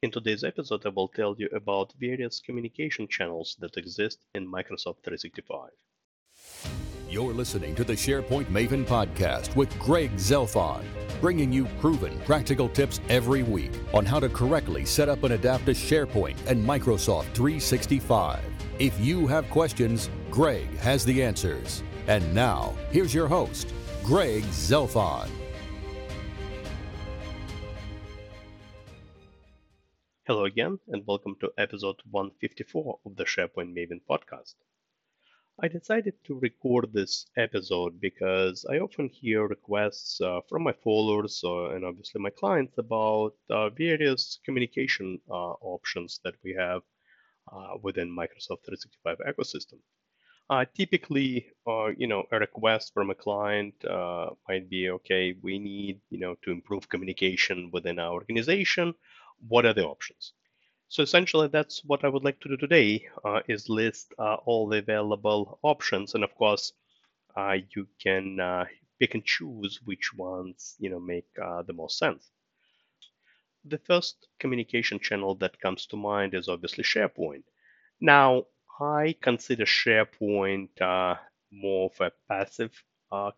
In today's episode, I will tell you about various communication channels that exist in Microsoft 365. You're listening to the SharePoint Maven podcast with Greg Zelfond, bringing you proven practical tips every week on how to correctly set up and adapt to SharePoint and Microsoft 365. If you have questions, Greg has the answers. And now, here's your host, Greg Zelfond. Hello again, and welcome to episode 154 of the SharePoint Maven podcast. I decided to record this episode because I often hear requests uh, from my followers uh, and obviously my clients about uh, various communication uh, options that we have uh, within Microsoft 365 ecosystem. Uh, typically, you know, a request from a client might be, okay, we need, you know, to improve communication within our organization what are the options? So essentially, that's what I would like to do today uh, is list uh, all the available options, and of course, uh, you can uh, pick and choose which ones you know make uh, the most sense. The first communication channel that comes to mind is obviously SharePoint. Now, I consider SharePoint uh, more of a passive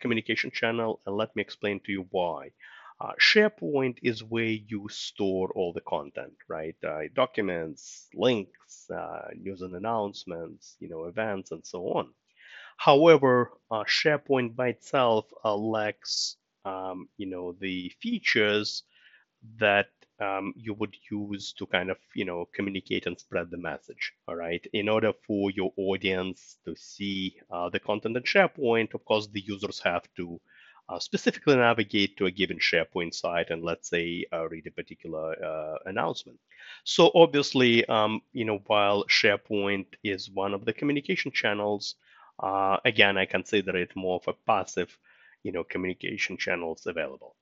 communication channel, and let me explain to you why. Uh, SharePoint is where you store all the content, right? Uh, documents, links, uh, news and announcements, you know, events, and so on. However, uh, SharePoint by itself uh, lacks, um, you know, the features that um, you would use to kind of, you know, communicate and spread the message. All right. In order for your audience to see uh, the content in SharePoint, of course, the users have to specifically navigate to a given SharePoint site and let's say uh, read a particular uh, announcement. So obviously, um, you know, while SharePoint is one of the communication channels, uh, again, I consider it more of a passive, you know, communication channels available.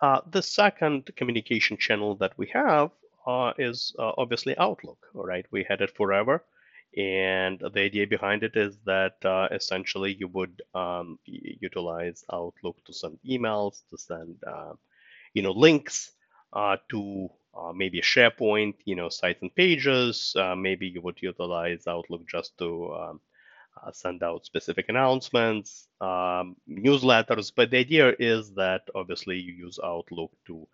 Uh, the second communication channel that we have uh, is obviously Outlook. All right, we had it forever. And the idea behind it is that uh, essentially you would um, utilize Outlook to send emails, to send uh, you know links uh, to uh, maybe a SharePoint, you know sites and pages. Uh, maybe you would utilize Outlook just to um, uh, send out specific announcements, um, newsletters. But the idea is that obviously you use Outlook to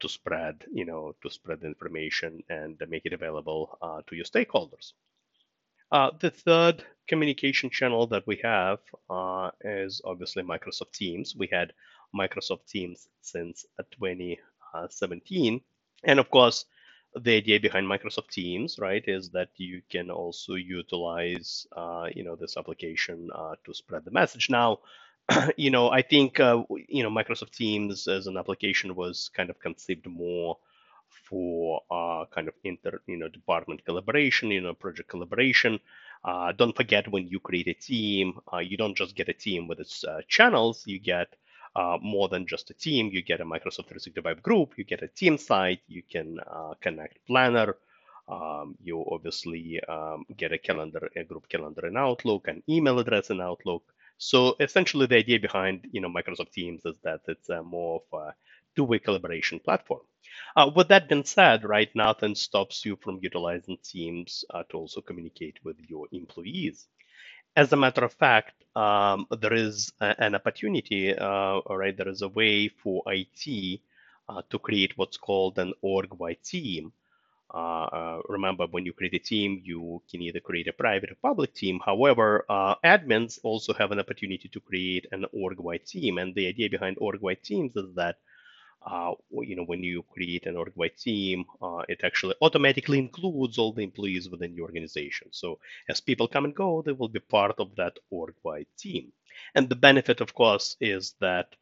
to spread, you know, to spread information and make it available to your stakeholders. Uh, the third communication channel that we have uh, is obviously Microsoft Teams. We had Microsoft Teams since 2017. And of course, the idea behind Microsoft Teams, right, is that you can also utilize, uh, you know, this application uh, to spread the message. Now, you know, I think, uh, you know, Microsoft Teams as an application was kind of conceived more for uh, kind of inter you know department collaboration you know project collaboration. Uh, don't forget when you create a team uh, you don't just get a team with its uh, channels. You get uh, more than just a team. You get a microsoft 365 group. You get a team site. You can uh, connect planner. Um, you obviously um, get a calendar a group calendar in outlook an email address in outlook so essentially the idea behind you know microsoft teams is that it's a more of a two-way collaboration platform. Uh, with that being said, right, nothing stops you from utilizing Teams uh, to also communicate with your employees. As a matter of fact, um, there is a, an opportunity, uh, right, there is a way for IT uh, to create what's called an org-wide team. Uh, uh, remember, when you create a team, you can either create a private or public team. However, admins also have an opportunity to create an org-wide team. And the idea behind org-wide teams is that uh, you know, when you create an org-wide team, uh, it actually automatically includes all the employees within the organization. So as people come and go, they will be part of that org-wide team. And the benefit, of course, is that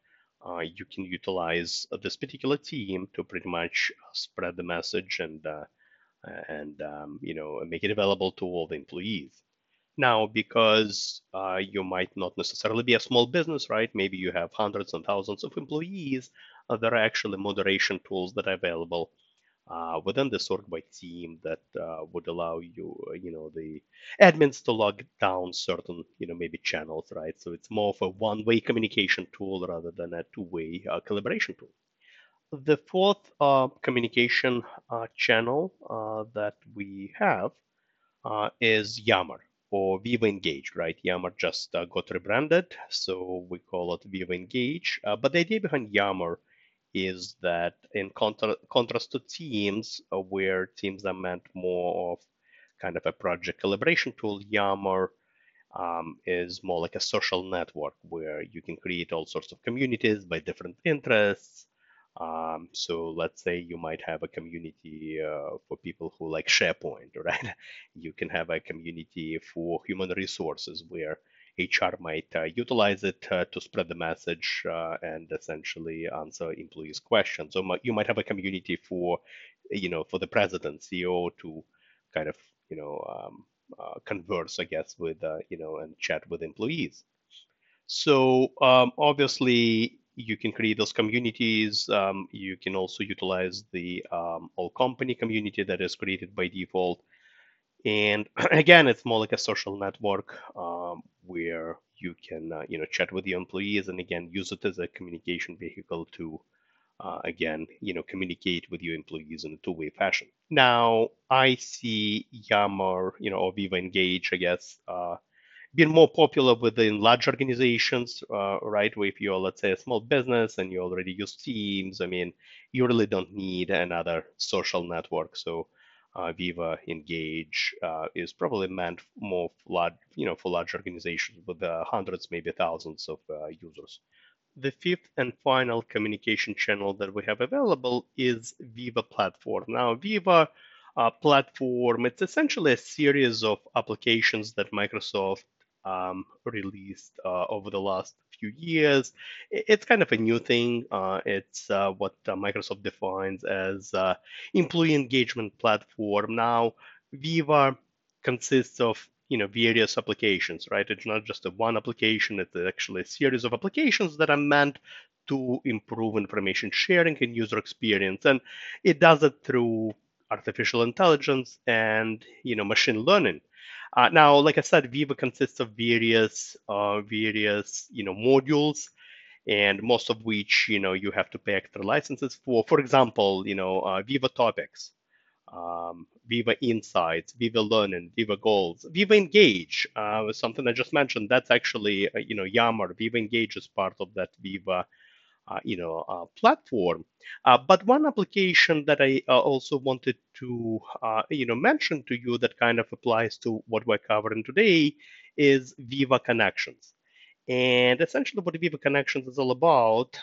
uh, you can utilize this particular team to pretty much spread the message and uh, and um, you know make it available to all the employees. Now, because uh, you might not necessarily be a small business, right? Maybe you have hundreds and thousands of employees uh, there are actually moderation tools that are available uh, within the org-wide team that uh, would allow you, uh, you know, the admins to log down certain, you know, maybe channels, right? So it's more of a one-way communication tool rather than a two-way uh, collaboration tool. The fourth uh, communication uh, channel uh, that we have uh, is Yammer or Viva Engage, right? Yammer just uh, got rebranded, so we call it Viva Engage. Uh, but the idea behind Yammer is that in contra- contrast to Teams, where Teams are meant more of kind of a project collaboration tool, Yammer um, is more like a social network where you can create all sorts of communities by different interests. Um, so let's say you might have a community uh, for people who like SharePoint, right? You can have a community for human resources where HR might uh, utilize it uh, to spread the message uh, and essentially answer employees' questions. So you might have a community for, you know, for the president, CEO to kind of, you know, um, uh, converse, I guess, with uh, you know and chat with employees. So um, obviously you can create those communities. Um, you can also utilize the um, all company community that is created by default. And again, it's more like a social network um, where you can uh, you know chat with your employees and again use it as a communication vehicle to uh, again, you know, communicate with your employees in a two-way fashion. Now, I see Yammer, you know, or Viva Engage, I guess, uh, being more popular within large organizations, uh, right? If you're, let's say, a small business and you already use Teams, I mean, you really don't need another social network. So, uh, Viva Engage uh, is probably meant more for large, you know, for large organizations with uh, hundreds, maybe thousands of uh, users. The fifth and final communication channel that we have available is Viva Platform. Now, Viva uh, Platform, it's essentially a series of applications that Microsoft um, released uh, over the last few years. It's kind of a new thing. Uh, it's uh, what uh, Microsoft defines as uh, employee engagement platform. Now, Viva consists of you know various applications right it's not just a one application it's actually a series of applications that are meant to improve information sharing and user experience and it does it through artificial intelligence and you know machine learning uh, now like i said viva consists of various uh, various you know modules and most of which you know you have to pay extra licenses for for example you know uh, viva topics um, Viva Insights, Viva Learning, Viva Goals, Viva Engage uh, something I just mentioned. That's actually uh, you know Yammer. Viva Engage is part of that Viva you know uh, platform. Uh, but one application that I uh, also wanted to you know mention to you that kind of applies to what we're covering today is Viva Connections. And essentially, what Viva Connections is all about,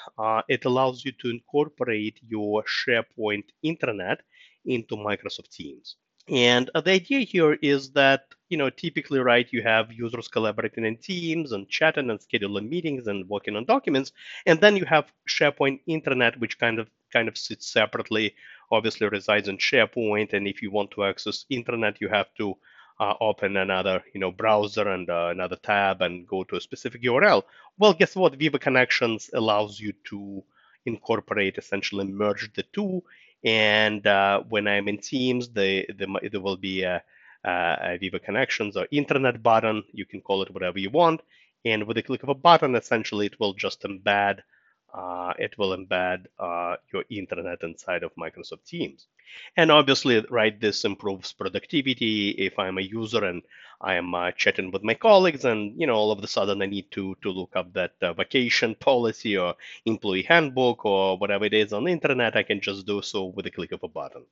it allows you to incorporate your SharePoint intranet into Microsoft Teams. And uh, the idea here is that, you know, typically, right, you have users collaborating in Teams and chatting and scheduling meetings and working on documents. And then you have SharePoint intranet, which kind of kind of sits separately, obviously resides in SharePoint. And if you want to access intranet, you have to uh, open another, you know, browser and uh, another tab and go to a specific URL. Well, guess what? Viva Connections allows you to incorporate, essentially merge the two and uh, when I'm in Teams, the, the, there will be a, Uh, a Viva Connections or Intranet button. You can call it whatever you want. And with the click of a button, essentially, it will just embed uh, it will embed uh, your intranet inside of Microsoft Teams. And obviously, right, this improves productivity. If I'm a user and I am uh, chatting with my colleagues, and you know, all of a sudden I need to to look up that uh, vacation policy or employee handbook or whatever it is on the intranet, I can just do so with a click of a button.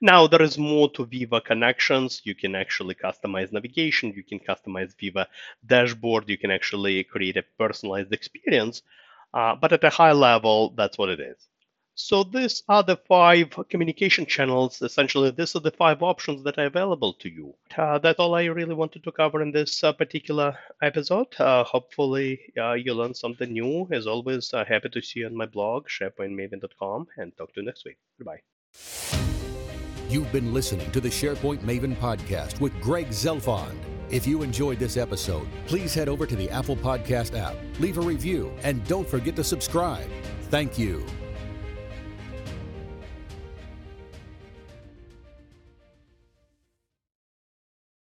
Now there is more to Viva Connections. You can actually customize navigation. You can customize Viva dashboard. You can actually create a personalized experience uh, but at a high level, that's what it is. So these are the five communication channels. Essentially, these are the five options that are available to you. Uh, that's all I really wanted to cover in this uh, particular episode. Uh, hopefully, uh, you learned something new. As always, uh, happy to see you on my blog, sharepointmaven.com, and talk to you next week. Goodbye. You've been listening to the SharePoint Maven podcast with Greg Zelfond. If you enjoyed this episode, please head over to the Apple Podcast app, leave a review, and don't forget to subscribe. Thank you.